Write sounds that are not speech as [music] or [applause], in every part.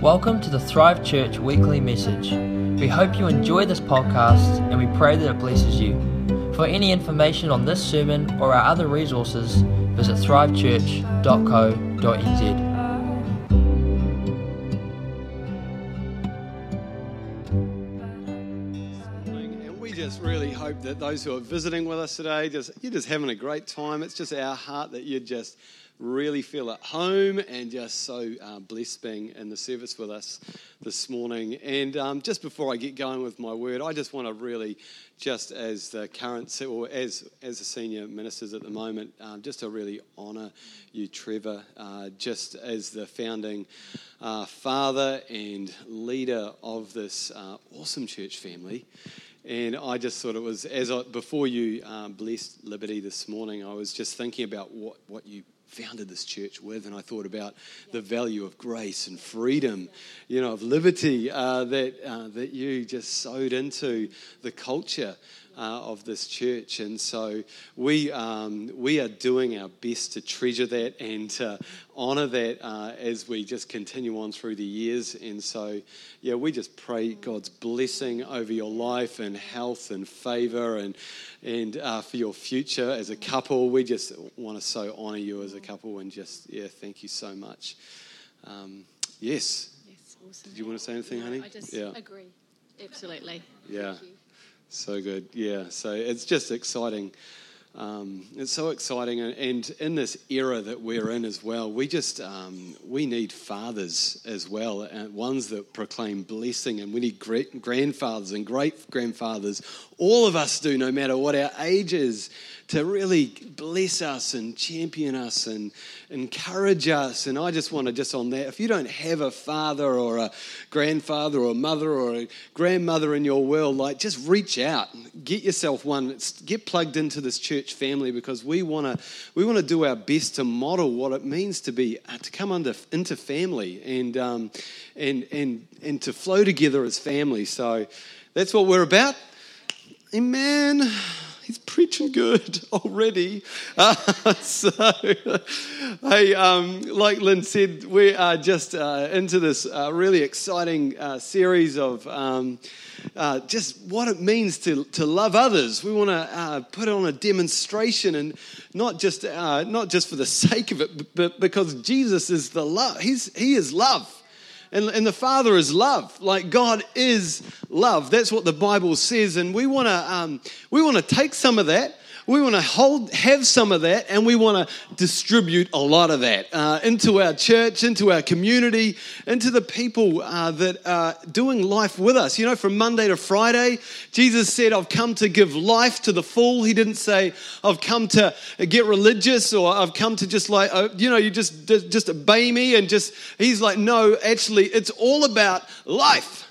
Welcome to the Thrive Church weekly message. We hope you enjoy this podcast and we pray that it blesses you. For any information on this sermon or our other resources, visit thrivechurch.co.nz. And we just really hope that those who are visiting with us today, just you're just having a great time. It's just our heart that you're just really feel at home and just so uh, blessed being in the service with us this morning. And um, just before I get going with my word, I just want to really, just as the current or as as the senior ministers at the moment, um, just to really honour you, Trevor, uh, just as the founding uh, father and leader of this uh, awesome church family. And I just thought it was as I, before you um, blessed Liberty this morning, I was just thinking about what what you founded this church with, and I thought about the value of grace and freedom, you know, of liberty uh, that uh, that you just sowed into the culture. Uh, of this church, and so we um, we are doing our best to treasure that and to honour that uh, as we just continue on through the years. And so, yeah, we just pray God's blessing over your life and health and favour and and uh, for your future as a couple. We just want to so honour you as a couple and just, yeah, thank you so much. Um, yes. Yes, awesome. Did you want to say anything, honey? I just yeah. agree. Absolutely. Yeah. So good. Yeah. So it's just exciting. Um, it's so exciting, and, in this era that we're in as well, we just um, we need fathers as well, and ones that proclaim blessing, and we need great grandfathers and great grandfathers. All of us do, no matter what our age is, to really bless us and champion us and encourage us. And I just want to just on that, if you don't have a father or a grandfather or a mother or a grandmother in your world, like just reach out, get yourself one, get plugged into this church family because we want to we want to do our best to model what it means to be uh, to come under into family and um, and and and to flow together as family. So that's what we're about. Amen. He's preaching good [laughs] already. Uh, [laughs] so, hey, um, like Lynn said, we are just uh, into this uh, really exciting uh, series of um, uh, just what it means to, to love others. We want to uh, put on a demonstration, and not just not just for the [laughs] sake of it, but because Jesus is the love. He's he is love. And, and the Father is love. Like God is love. That's what the Bible says. And we want to um, we want to take some of that. We want to hold, have some of that, and we want to distribute a lot of that uh, into our church, into our community, into the people uh, that are doing life with us. You know, from Monday to Friday, Jesus said, I've come to give life to the full. He didn't say, I've come to get religious or I've come to just like, uh, you know, you just, just obey me. And just, he's like, no, actually, it's all about life.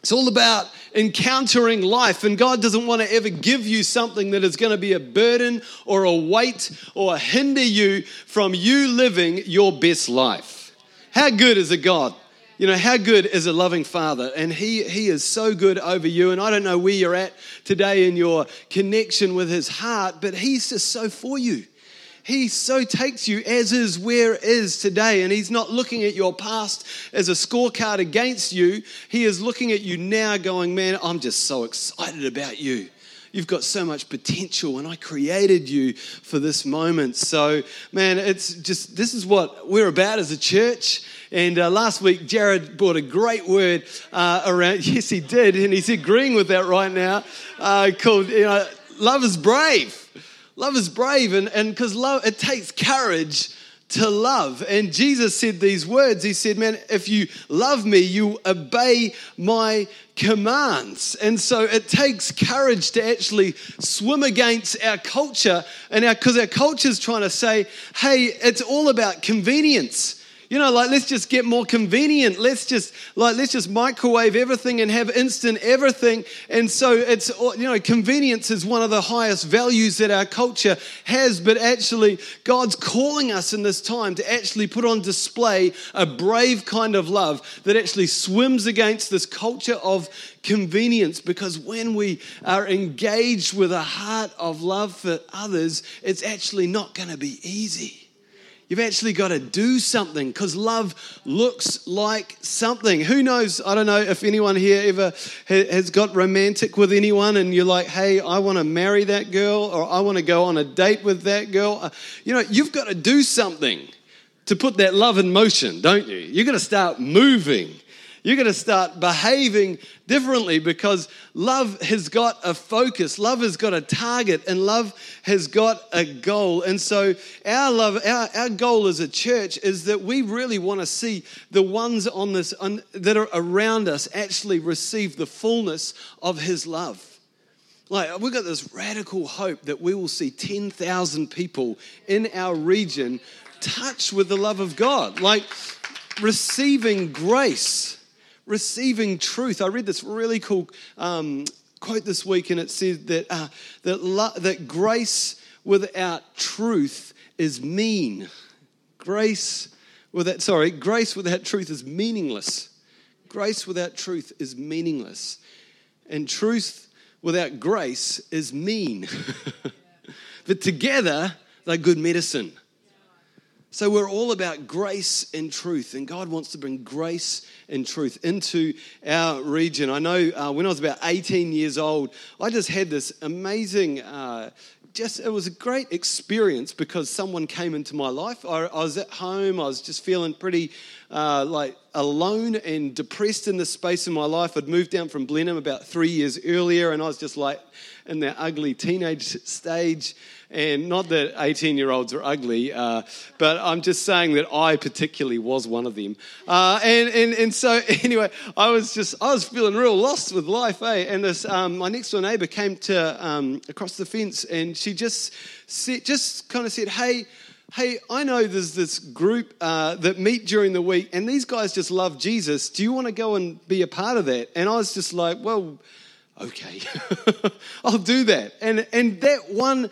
It's all about encountering life, and God doesn't want to ever give you something that is going to be a burden or a weight or hinder you from you living your best life. How good is a God? You know, how good is a loving father? And he, he is so good over you. And I don't know where you're at today in your connection with his heart, but he's just so for you. He so takes you as is where is today, and He's not looking at your past as a scorecard against you. He is looking at you now, going, Man, I'm just so excited about you. You've got so much potential, and I created you for this moment. So, man, it's just this is what we're about as a church. And uh, last week, Jared brought a great word uh, around. [laughs] Yes, he did, and he's agreeing with that right now. Uh, called, you know, love is brave. Love is brave, and because love, it takes courage to love. And Jesus said these words He said, Man, if you love me, you obey my commands. And so it takes courage to actually swim against our culture, and our because our, our culture is trying to say, Hey, it's all about convenience. You know, like let's just get more convenient. Let's just like let's just microwave everything and have instant everything. And so it's you know, convenience is one of the highest values that our culture has, but actually God's calling us in this time to actually put on display a brave kind of love that actually swims against this culture of convenience because when we are engaged with a heart of love for others, it's actually not going to be easy. You've actually got to do something because love looks like something. Who knows? I don't know if anyone here ever has got romantic with anyone and you're like, hey, I want to marry that girl or I want to go on a date with that girl. Uh, you know, you've got to do something to put that love in motion, don't you? You've got to start moving. You're going to start behaving differently because love has got a focus, love has got a target, and love has got a goal. And so, our love, our, our goal as a church is that we really want to see the ones on this on, that are around us actually receive the fullness of His love. Like, we've got this radical hope that we will see 10,000 people in our region touched with the love of God, like receiving grace receiving truth. I read this really cool um, quote this week, and it said that, uh, that, lo- that grace without truth is mean. Grace without, sorry, grace without truth is meaningless. Grace without truth is meaningless. And truth without grace is mean. [laughs] but together, they're good medicine. So we're all about grace and truth, and God wants to bring grace and truth into our region. I know uh, when I was about 18 years old, I just had this amazing. Uh, just it was a great experience because someone came into my life. I, I was at home. I was just feeling pretty uh, like alone and depressed in the space in my life. I'd moved down from Blenheim about three years earlier, and I was just like in that ugly teenage stage. And not that 18 year olds are ugly, uh, but I'm just saying that I particularly was one of them. Uh, and, and, and so, [laughs] anyway, I was just, I was feeling real lost with life, eh? And this, um, my next door neighbor came to um, across the fence and she just, said, just kind of said, hey, hey, I know there's this group uh, that meet during the week, and these guys just love Jesus. Do you want to go and be a part of that? And I was just like, well, okay, [laughs] I'll do that. And, and that one,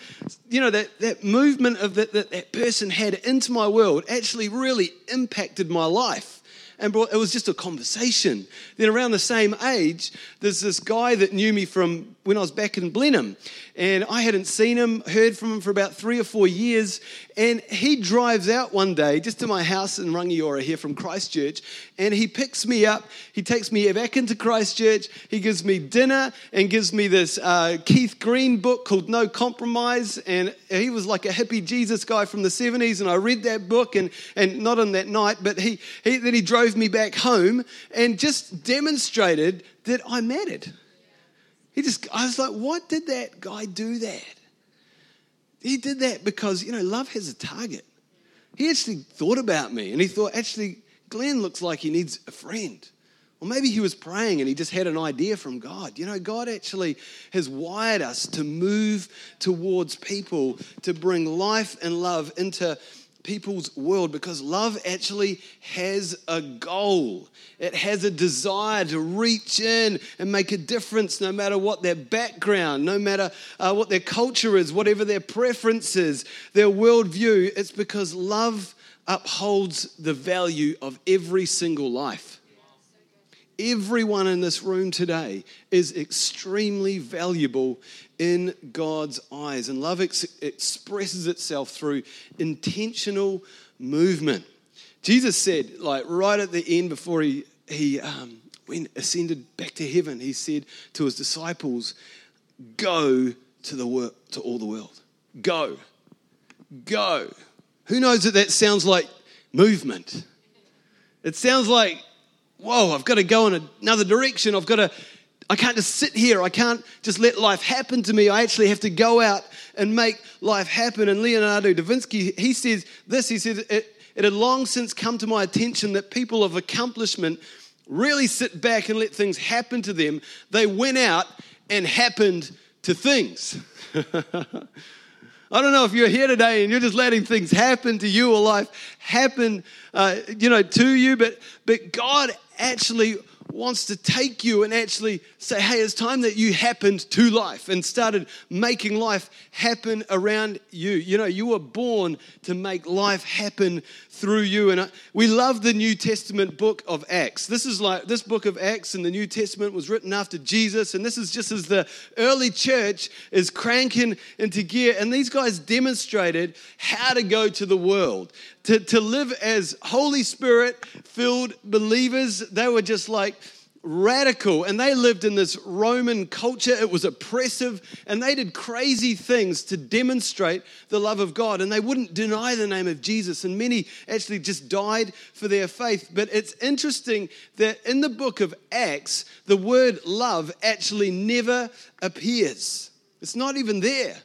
you know, that, that movement of that, that that person had into my world actually really impacted my life and brought, it was just a conversation. Then around the same age, there's this guy that knew me from when I was back in Blenheim, and I hadn't seen him, heard from him for about three or four years, and he drives out one day just to my house in Rangiora here from Christchurch, and he picks me up. He takes me back into Christchurch. He gives me dinner and gives me this uh, Keith Green book called No Compromise. And he was like a hippie Jesus guy from the 70s. And I read that book, and, and not on that night, but he, he then he drove me back home and just demonstrated that I mattered. He just, I was like, what did that guy do that? He did that because, you know, love has a target. He actually thought about me and he thought, actually, Glen looks like he needs a friend. Or maybe he was praying and he just had an idea from God. You know, God actually has wired us to move towards people, to bring life and love into people's world because love actually has a goal. It has a desire to reach in and make a difference no matter what their background, no matter uh, what their culture is, whatever their preferences, their worldview. It's because love upholds the value of every single life. Everyone in this room today is extremely valuable in God's eyes. And love ex- expresses itself through intentional movement. Jesus said, like right at the end before he, he um, went, ascended back to heaven, he said to his disciples, Go to, the work, to all the world. Go. Go. Who knows that that sounds like movement? It sounds like, whoa, I've got to go in another direction. I've got to I can't just sit here. I can't just let life happen to me. I actually have to go out and make life happen. And Leonardo da Vinci, he says this he says, it, it had long since come to my attention that people of accomplishment really sit back and let things happen to them. They went out and happened to things. [laughs] I don't know if you're here today and you're just letting things happen to you or life happen, uh, you know, to you, but but God actually wants to take you and actually say, hey, it's time that you happened to life and started making life happen around you. You know, you were born to make life happen through you. And uh, we love the New Testament book of Acts. This is like this book of Acts in the New Testament was written after Jesus. And this is just as the early church is cranking into gear. And these guys demonstrated how to go to the world, to, to live as Holy Spirit filled believers. They were just like, radical and they lived in this Roman culture. It was oppressive and they did crazy things to demonstrate the love of God and they wouldn't deny the name of Jesus. And many actually just died for their faith. But it's interesting that in the book of Acts, the word love actually never appears, it's not even there.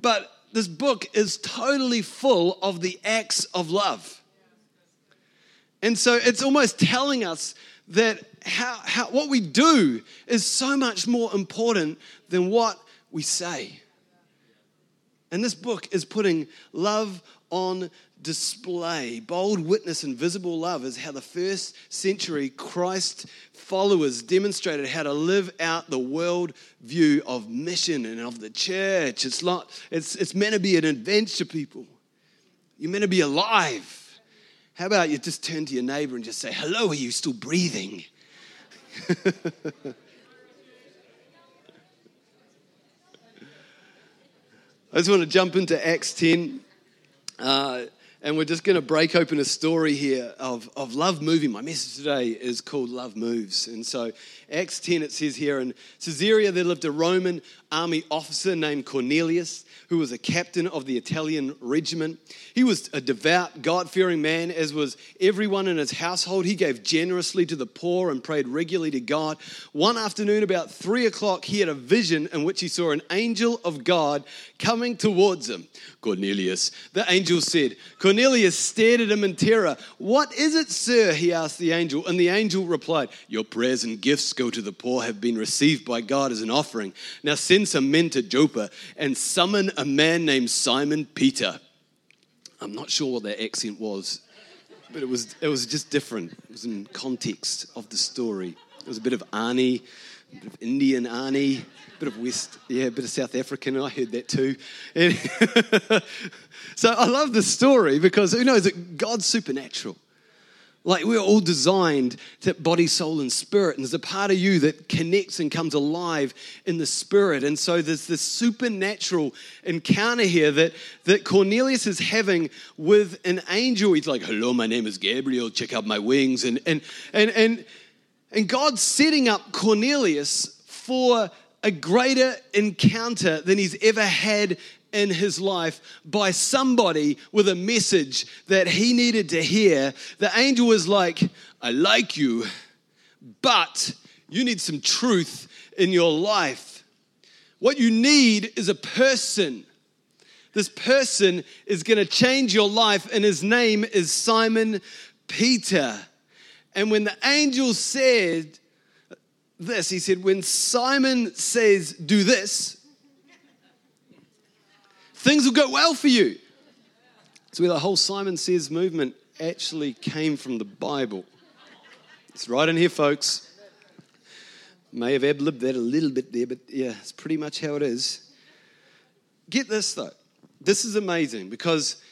But this book is totally full of the acts of love. And so it's almost telling us that how, how, what we do is so much more important than what we say. And this book is putting love on display. Bold witness and visible love is how the first century Christ followers demonstrated how to live out the world view of mission and of the church. It's not, it's, it's meant to be an adventure, people. You're meant to be alive. How about you just turn to your neighbor and just say, Hello, are you still breathing? [laughs] I just want to jump into Acts 10. Uh, and we're just going to break open a story here of, of love moving. My message today is called Love Moves. And so, Acts 10, it says here in Caesarea, there lived a Roman army officer named Cornelius who was a captain of the Italian regiment. He was a devout, God fearing man, as was everyone in his household. He gave generously to the poor and prayed regularly to God. One afternoon, about three o'clock, he had a vision in which he saw an angel of God coming towards him. Cornelius, the angel said. Cornelius stared at him in terror. What is it, sir? He asked the angel. And the angel replied, Your prayers and gifts go to the poor have been received by God as an offering. Now send some men to Joppa and summon a man named Simon Peter. I'm not sure what that accent was, but it was, it was just different. It was in context of the story. It was a bit of Arnie, a bit of Indian Arnie, a bit of West, yeah, a bit of South African. And I heard that too. [laughs] So I love the story because who knows that God's supernatural. Like we're all designed to body, soul, and spirit. And there's a part of you that connects and comes alive in the spirit. And so there's this supernatural encounter here that, that Cornelius is having with an angel. He's like, Hello, my name is Gabriel. Check out my wings. And and and and, and God's setting up Cornelius for a greater encounter than he's ever had in his life by somebody with a message that he needed to hear. The angel was like, I like you, but you need some truth in your life. What you need is a person. This person is going to change your life, and his name is Simon Peter. And when the angel said this, he said, When Simon says, Do this, things will go well for you. It's where the whole Simon Says movement actually came from the Bible. It's right in here, folks. May have ad libbed that a little bit there, but yeah, it's pretty much how it is. Get this though. This is amazing because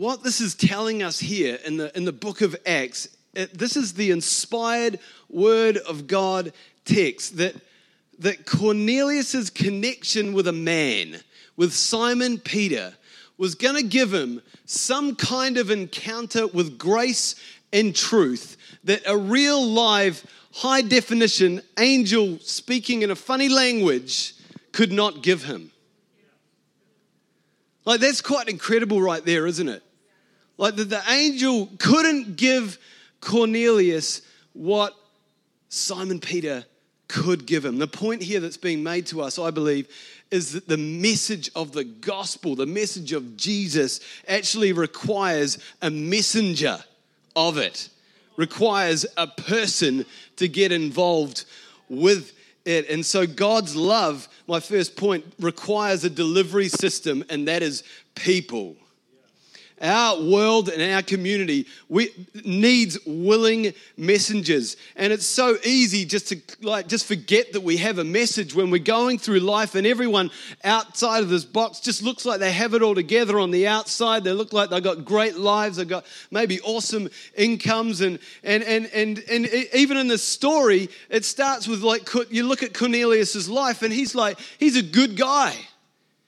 what this is telling us here in the, in the book of Acts, it, this is the inspired word of God text that, that Cornelius's connection with a man with Simon Peter was going to give him some kind of encounter with grace and truth that a real live, high definition angel speaking in a funny language could not give him. Like, that's quite incredible, right there, isn't it? Like, the, the angel couldn't give Cornelius what Simon Peter could give him. The point here that's being made to us, I believe, is that the message of the gospel, the message of Jesus, actually requires a messenger of it, requires a person to get involved with it. And so God's love, my first point, requires a delivery system, and that is people. Our world and our community we, needs willing messengers. And it's so easy just to like just forget that we have a message when we're going through life and everyone outside of this box just looks like they have it all together on the outside. They look like they've got great lives they've got maybe awesome incomes. And and and and, and even in the story it starts with like you look at cornelius's life and he's like he's a good guy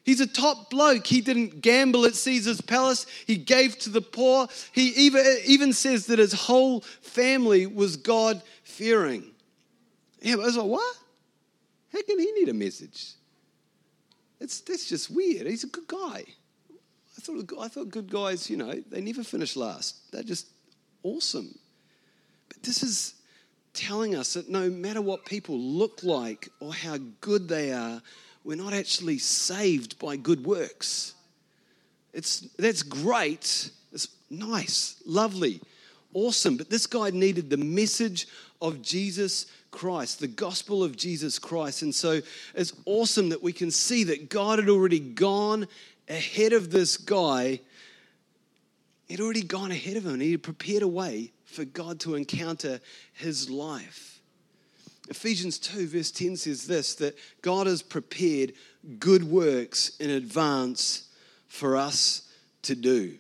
He's a top bloke. He didn't gamble at Caesar's palace. He gave to the poor. He even, even says that his whole family was God fearing. Yeah, but I was like, what? How can he need a message? It's, that's just weird. He's a good guy. I thought, I thought good guys, you know, they never finish last. They're just awesome. But this is telling us that no matter what people look like or how good they are, we're not actually saved by good works. It's, that's great. It's nice, lovely, awesome. But this guy needed the message of Jesus Christ, the gospel of Jesus Christ. And so it's awesome that we can see that God had already gone ahead of this guy. He'd already gone ahead of him he had prepared a way for God to encounter his life. Ephesians 2, verse 10 says this that God has prepared good works in advance for us to do.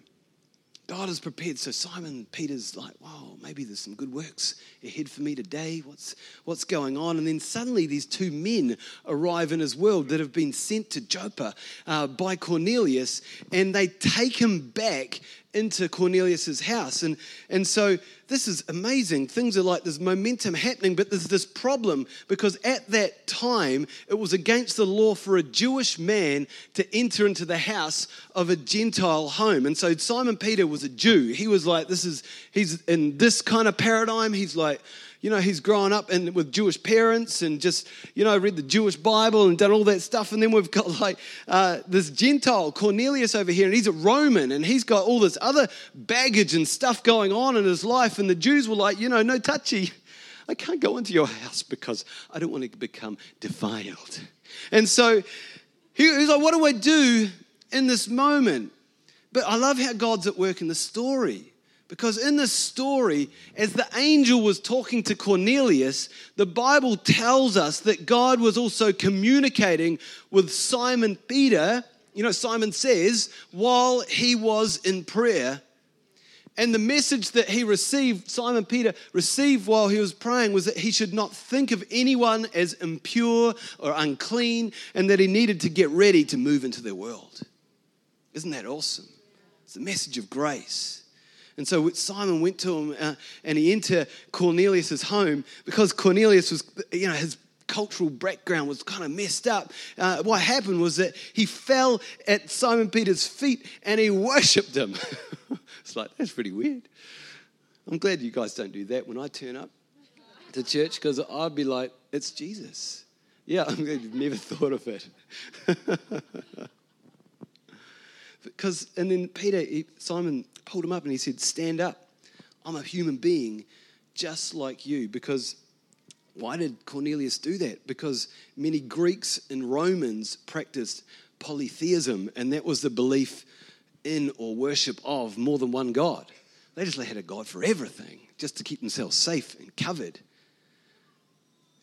God has prepared. So Simon Peter's like, wow, maybe there's some good works ahead for me today. What's, what's going on? And then suddenly these two men arrive in his world that have been sent to Joppa uh, by Cornelius, and they take him back into Cornelius's house. And, and so this is amazing. Things are like there's momentum happening, but there's this problem because at that time it was against the law for a Jewish man to enter into the house of a Gentile home. And so Simon Peter was a Jew. He was like, this is, he's in this kind of paradigm. He's like, you know, he's grown up and with Jewish parents and just, you know, read the Jewish Bible and done all that stuff. And then we've got [laughs] like uh, this Gentile, Cornelius, over here, and he's a Roman and he's got all this other baggage and stuff going on in his life. And the Jews were like, you know, no touchy. [laughs] I can't go into your house because I don't want to become defiled. And so he's like, what do I do in this moment? But I love how God's at work in the story. Because in this story, as the angel was talking to Cornelius, the Bible tells us that God was also communicating with Simon Peter. You know, Simon says, while he was in prayer. And the message that he received, Simon Peter received while he was praying, was that he should not think of anyone as impure or unclean and that he needed to get ready to move into their world. Isn't that awesome? It's the message of grace. And so Simon went to him uh, and he entered Cornelius's home because Cornelius was, you know, his cultural background was kind of messed up. Uh, what happened was that he fell at Simon Peter's feet and he worshipped him. [laughs] it's like, that's pretty weird. I'm glad you guys don't do that when I turn up to church because I'd be like, it's Jesus. Yeah, [laughs] you've never thought of it. [laughs] because, and then Peter, he, Simon pulled him up and he said, Stand up. I'm a human being just like you. Because why did Cornelius do that? Because many Greeks and Romans practiced polytheism, and that was the belief in or worship of more than one God. They just had a God for everything, just to keep themselves safe and covered.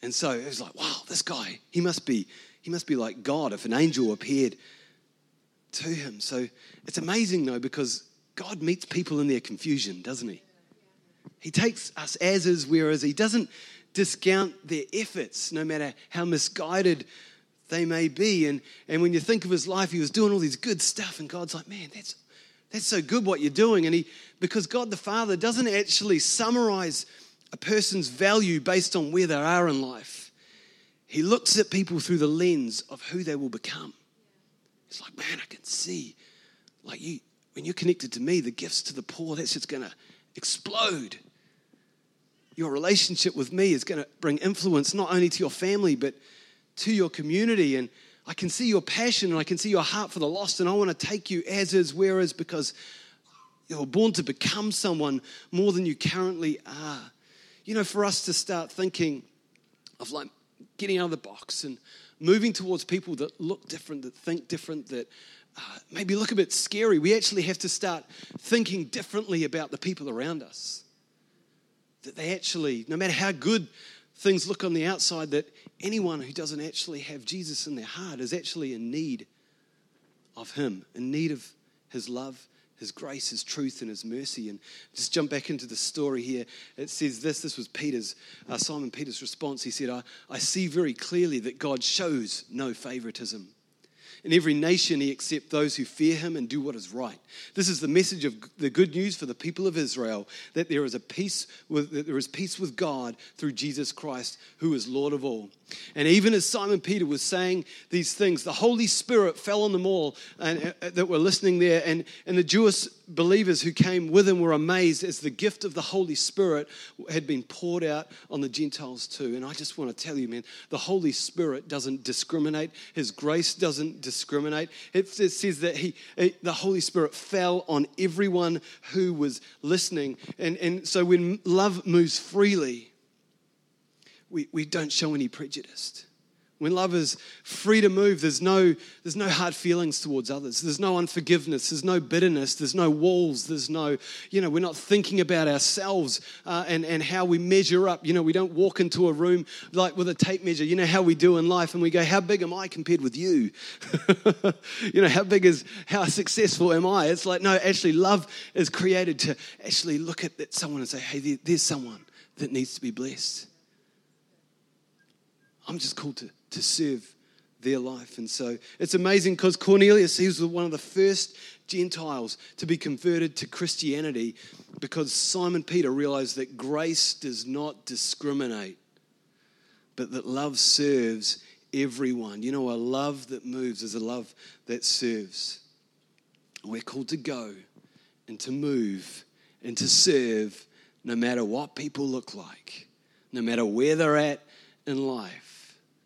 And so it was like, wow, this guy, he must be, he must be like God if an angel appeared to him. So it's amazing though, because God meets people in their confusion, doesn't He? He takes us as is, whereas He doesn't discount their efforts, no matter how misguided they may be. And, and when you think of his life, he was doing all these good stuff, and God's like, man, that's, that's so good what you're doing. And he, because God the Father doesn't actually summarize a person's value based on where they are in life, he looks at people through the lens of who they will become. It's like, man, I can see, like you, when you're connected to me, the gifts to the poor, that's just to explode. Your relationship with me is to bring influence not only to your family, but to your community. And I can see your passion and I can see your heart for the lost. And I want to take you as is, where is, because you're born to become someone more than you currently are. You know, for us to start thinking of like getting out of the box and moving towards people that look different, that think different, that uh, maybe look a bit scary, we actually have to start thinking differently about the people around us. That they actually, no matter how good things look on the outside, that anyone who doesn't actually have Jesus in their heart is actually in need of Him, in need of His love, His grace, His truth, and His mercy. And just jump back into the story here. It says this this was Peter's, uh, Simon Peter's response. He said, I, I see very clearly that God shows no favoritism. In every nation, he accepts those who fear him and do what is right. This is the message of the good news for the people of Israel that there is a peace with, that there is peace with God through Jesus Christ, who is Lord of all. And even as Simon Peter was saying these things, the Holy Spirit fell on them all and, uh, that were listening there. And, and the Jewish believers who came with him were amazed as the gift of the Holy Spirit had been poured out on the Gentiles too. And I just want to tell you, man, the Holy Spirit doesn't discriminate, His grace doesn't discriminate. It, says that he, the Holy Spirit fell on everyone who was listening. And, and so when love moves freely, we, we don't show any prejudice. When love is free to move, there's no, there's no hard feelings towards others. There's no unforgiveness. There's no bitterness. There's no walls. There's no, you know, we're not thinking about ourselves uh, and, and how we measure up. You know, we don't walk into a room like with a tape measure. You know how we do in life and we go, how big am I compared with you? [laughs] you know, how big is, how successful am I? It's like, no, actually, love is created to actually look at someone and say, hey, there's someone that needs to be blessed. I'm just called to, to serve their life. And so it's amazing because Cornelius, he was one of the first Gentiles to be converted to Christianity because Simon Peter realized that grace does not discriminate, but that love serves everyone. You know, a love that moves is a love that serves. We're called to go and to move and to serve no matter what people look like, no matter where they're at in life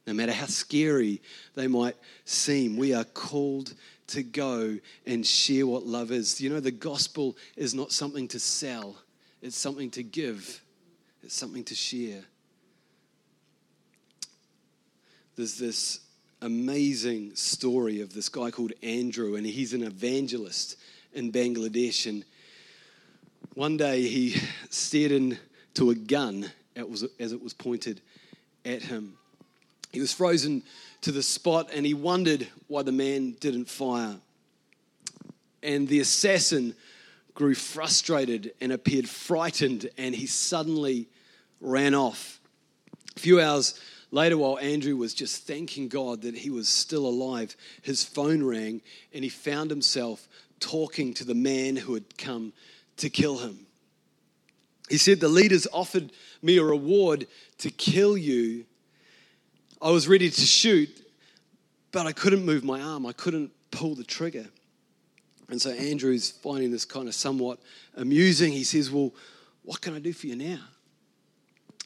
no matter how scary they might seem. We are called to go and share what love is. You know, the gospel is not something to sell, it's something to give, it's something to share. There's this amazing story of this guy called Andrew, and he's an evangelist in Bangladesh. And one day he stared into a gun as it was pointed at him. He was frozen to the spot and he wondered why the man didn't fire. And the assassin grew frustrated and appeared frightened and he suddenly ran off. A few hours later, while Andrew was just thanking God that he was still alive, his phone rang and he found himself talking to the man who had come to kill him. He said, The leaders offered me a reward to kill you I was ready to shoot, but I couldn't move my arm. I couldn't pull the trigger. And so Andrew's finding this kind of somewhat amusing. He says, Well, what can I do for you now?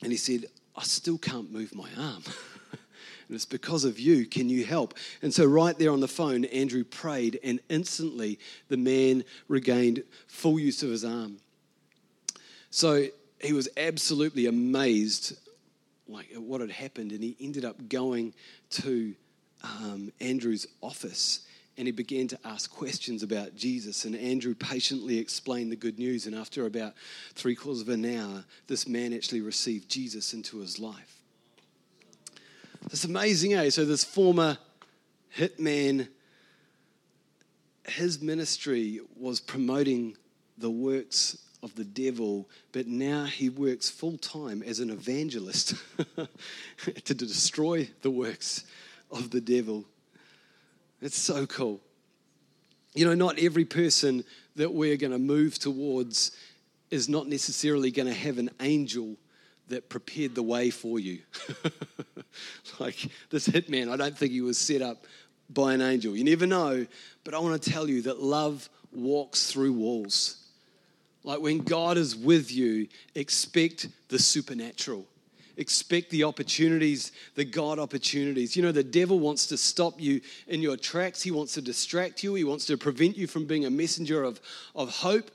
And he said, I still can't move my arm. [laughs] and it's because of you. Can you help? And so, right there on the phone, Andrew prayed, and instantly the man regained full use of his arm. So, he was absolutely amazed like what had happened, and he ended up going to um, Andrew's office and he began to ask questions about Jesus. And Andrew patiently explained the good news. And after about three quarters of an hour, this man actually received Jesus into his life. It's amazing, eh? So, this former hitman, his ministry was promoting the works of the devil, but now he works full time as an evangelist [laughs] to destroy the works of the devil. It's so cool. You know, not every person that we're going to move towards is not necessarily going to have an angel that prepared the way for you. [laughs] like this hitman, I don't think he was set up by an angel. You never know, but I want to tell you that love walks through walls. Like when God is with you, expect the supernatural. Expect the opportunities, the God opportunities. You know, the devil wants to stop you in your tracks. He wants to distract you. He wants to prevent you from being a messenger of, of hope.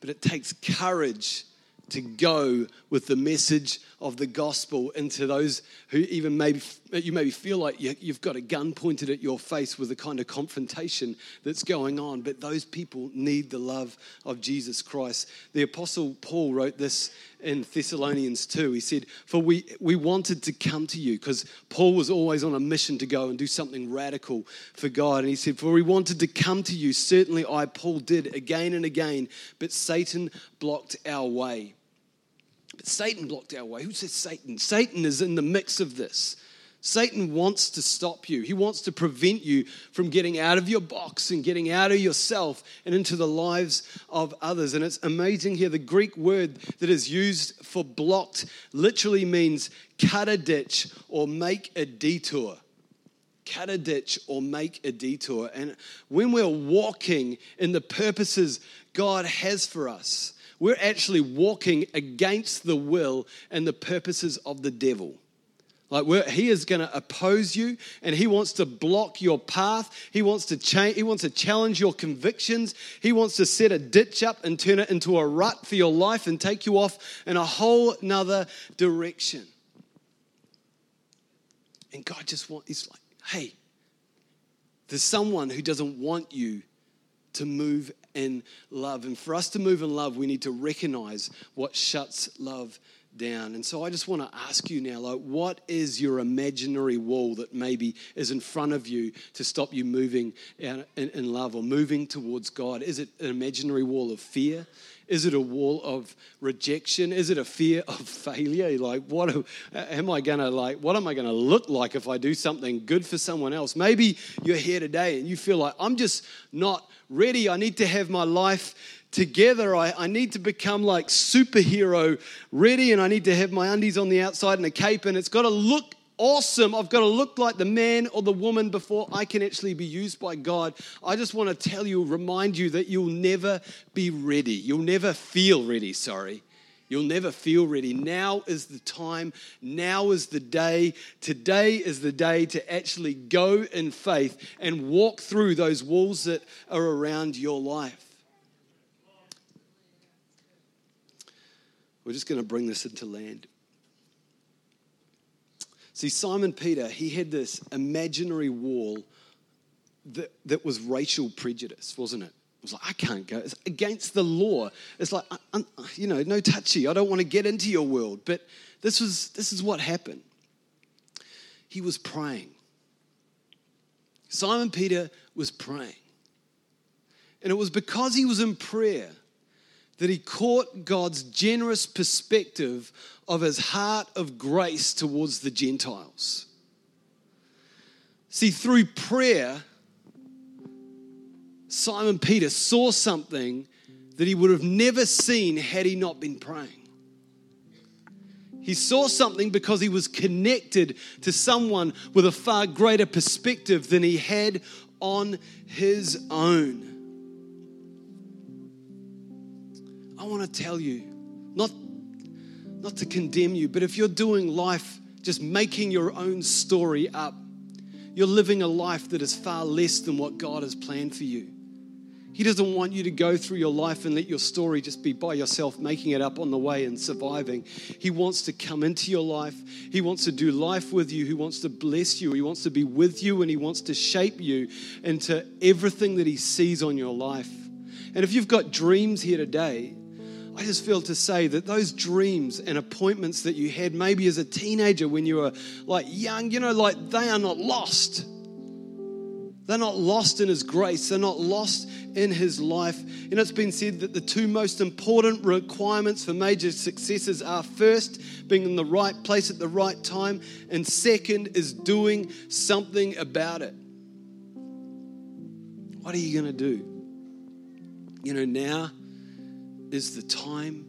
But it takes courage to go with the message of the gospel into those who even maybe you maybe feel like you, you've got a gun pointed at your face with the kind of confrontation that's going on but those people need the love of jesus christ. The apostle paul wrote this in thessalonians 2 he said for we we wanted to come to you because paul was always on a mission to go and do something radical for god. And he said for we wanted to come to you. Certainly i paul did again and again but satan blocked our way but Satan blocked our way. Who says Satan? Satan is in the mix of this. Satan wants to stop you. He wants to prevent you from getting out of your box and getting out of yourself and into the lives of others. And it's amazing here. The Greek word that is used for blocked literally means cut a ditch or make a detour. Cut a ditch or make a detour. And when we're walking in the purposes God has for us, we're actually walking against the will and the purposes of the devil. Like he is going to oppose you, and he wants to block your path. He wants to change. He wants to challenge your convictions. He wants to set a ditch up and turn it into a rut for your life and take you off in a whole nother direction. And God just wants. He's like, hey, there's someone who doesn't want you to move in love. And for us to move in love, we need to recognize what shuts love down. And so I just want to ask you now, like, what is your imaginary wall that maybe is in front of you to stop you moving in, in love or moving towards God? Is it an imaginary wall of fear? Is it a wall of rejection? Is it a fear of failure? Like, what am I gonna like? What am I gonna look like if I do something good for someone else? Maybe you're here today and you feel like I'm just not ready. I need to have my life together. I, I need to become like superhero ready, and I need to have my undies on the outside and a cape, and it's got to look awesome. I've got to look like the man or the woman before I can actually be used by God. I just want to tell you, remind you that you'll never be ready. You'll never feel ready, sorry. You'll never feel ready. Now is the time. Now is the day. Today is the day to actually go in faith and walk through those walls that are around your life. We're just going to bring this into land. See, Simon Peter, he had this imaginary wall that, that was racial prejudice, wasn't it? It was like, I can't go. It's against the law. It's like, uh, uh, you know, no touchy. I don't want to get into your world. But this was this is what happened. He was praying. Simon Peter was praying. And it was because he was in prayer that he caught God's generous perspective of his heart of grace towards the Gentiles. See, through prayer, Simon Peter saw something that he would have never seen had he not been praying. He saw something because he was connected to someone with a far greater perspective than he had on his own. I want to tell you, not, not to condemn you, but if you're doing life just making your own story up, you're living a life that is far less than what God has planned for you. He doesn't want you to go through your life and let your story just be by yourself, making it up on the way and surviving. He wants to come into your life. He wants to do life with you. He wants to bless you. He wants to be with you and He wants to shape you into everything that He sees on your life. And if you've got dreams here today, I just feel to say that those dreams and appointments that you had maybe as a teenager when you were like young, you know, like they are not lost. They're not lost in His grace. They're not lost in His life. Know, it's been said that the two most important requirements for major successes are first, being in the right place at the right time, and second is doing something about it. What are you going to do? You know, now is the time.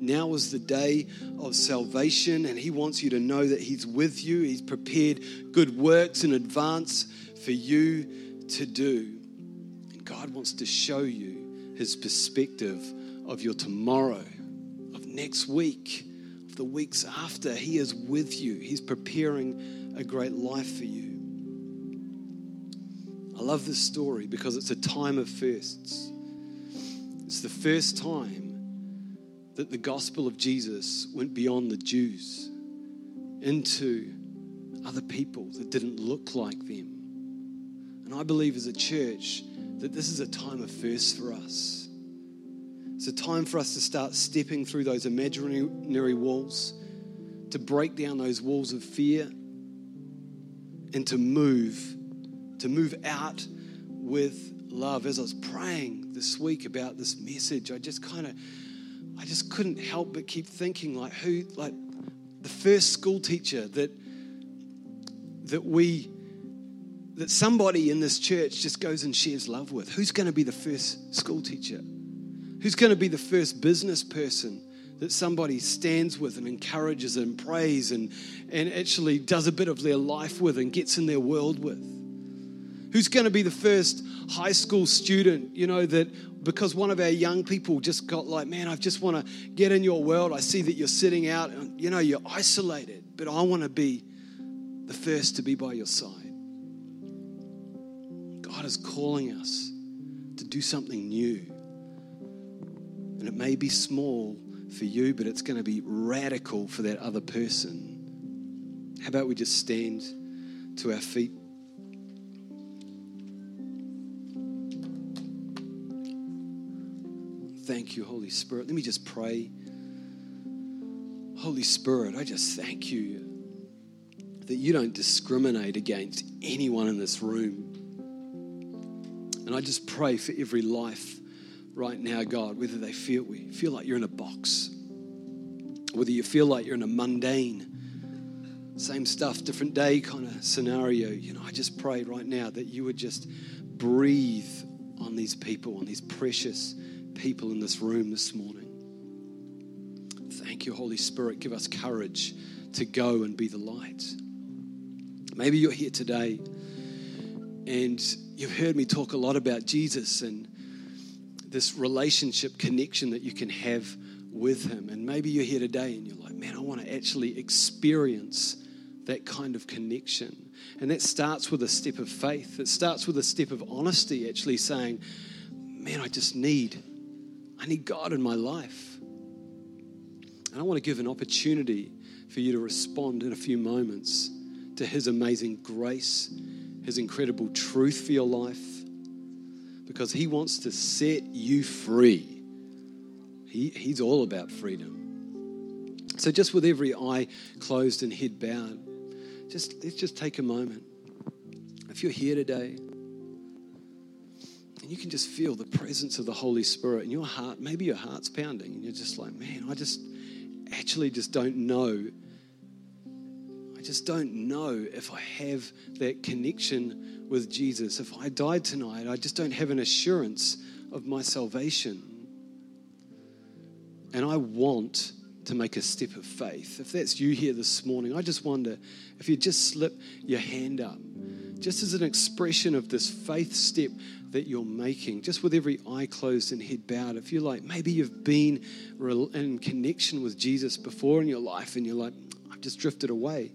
Now is the day of salvation, and He wants you to know that He's with you. He's prepared good works in advance for you to do. And God wants to show you his perspective of your tomorrow, of next week, of the weeks after. He is with you, He's preparing a great life for you. I love this story because it's a time of firsts. It's the first time that the gospel of Jesus went beyond the Jews into other people that didn't look like them. And I believe as a church that this is a time of first for us. It's a time for us to start stepping through those imaginary walls, to break down those walls of fear, and to move, to move out with love. As I was praying this week about this message, I just kind of, I just couldn't help but keep thinking like who, like the first school teacher that that we that somebody in this church just goes and shares love with. Who's going to be the first school teacher? Who's going to be the first business person that somebody stands with and encourages and prays and, and actually does a bit of their life with and gets in their world with? Who's going to be the first high school student, you know, that because one of our young people just got like, man, I just want to get in your world. I see that you're sitting out and, you know, you're isolated, but I want to be the first to be by your side. God is calling us to do something new. And it may be small for you, but it's going to be radical for that other person. How about we just stand to our feet? Thank you, Holy Spirit. Let me just pray. Holy Spirit, I just thank you that you don't discriminate against anyone in this room. And I just pray for every life right now, God, whether they feel we feel like you're in a box, whether you feel like you're in a mundane, same stuff, different day kind of scenario. You know, I just pray right now that you would just breathe on these people, on these precious people in this room this morning. Thank you, Holy Spirit. Give us courage to go and be the light. Maybe you're here today and you've heard me talk a lot about Jesus and this relationship connection that you can have with Him. And maybe you're here today and you're like, man, I want to actually experience that kind of connection. And that starts with a step of faith. It starts with a step of honesty, actually saying, man, I just need, I need God in my life. And I want to give an opportunity for you to respond in a few moments to His amazing grace, His incredible truth for your life, because He wants to set you free. He, he's all about freedom. So, just with every eye closed and head bowed, just let's just take a moment. If you're here today and you can just feel the presence of the Holy Spirit in your heart, maybe your heart's pounding and you're just like, man, I just actually just don't know I just don't know if I have that connection with Jesus. If I died tonight, I just don't have an assurance of my salvation. And I want to make a step of faith. If that's you here this morning, I just wonder if you just slip your hand up, just as an expression of this faith step that you're making, just with every eye closed and head bowed. If you're like, maybe you've been in connection with Jesus before in your life and you're like, I've just drifted away.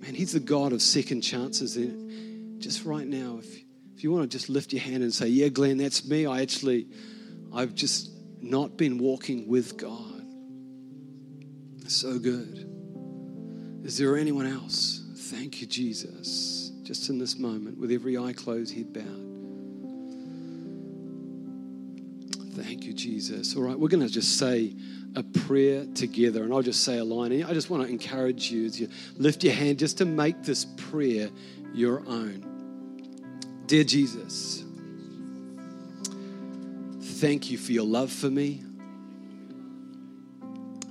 Man, He's the God of second chances. And just right now, if, if you want to just lift your hand and say, Yeah, Glen, that's me. I actually, I've just not been walking with God. So good. Is there anyone else? Thank you, Jesus. Just in this moment, with every eye closed, head bowed. Thank you, Jesus. All right, we're going to just say, a prayer together. And I'll just say a line. I just want to encourage you as you lift your hand just to make this prayer your own. Dear Jesus, thank you for your love for me.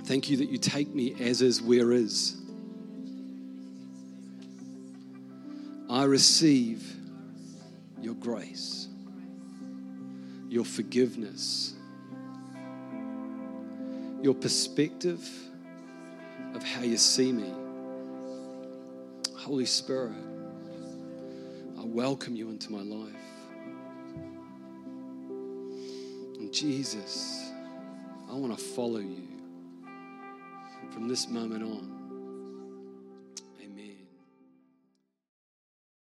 Thank you that you take me as is, where is. I receive your grace, your forgiveness your perspective of how you see me. Holy Spirit, I welcome you into my life. And Jesus, I want to follow you from this moment on.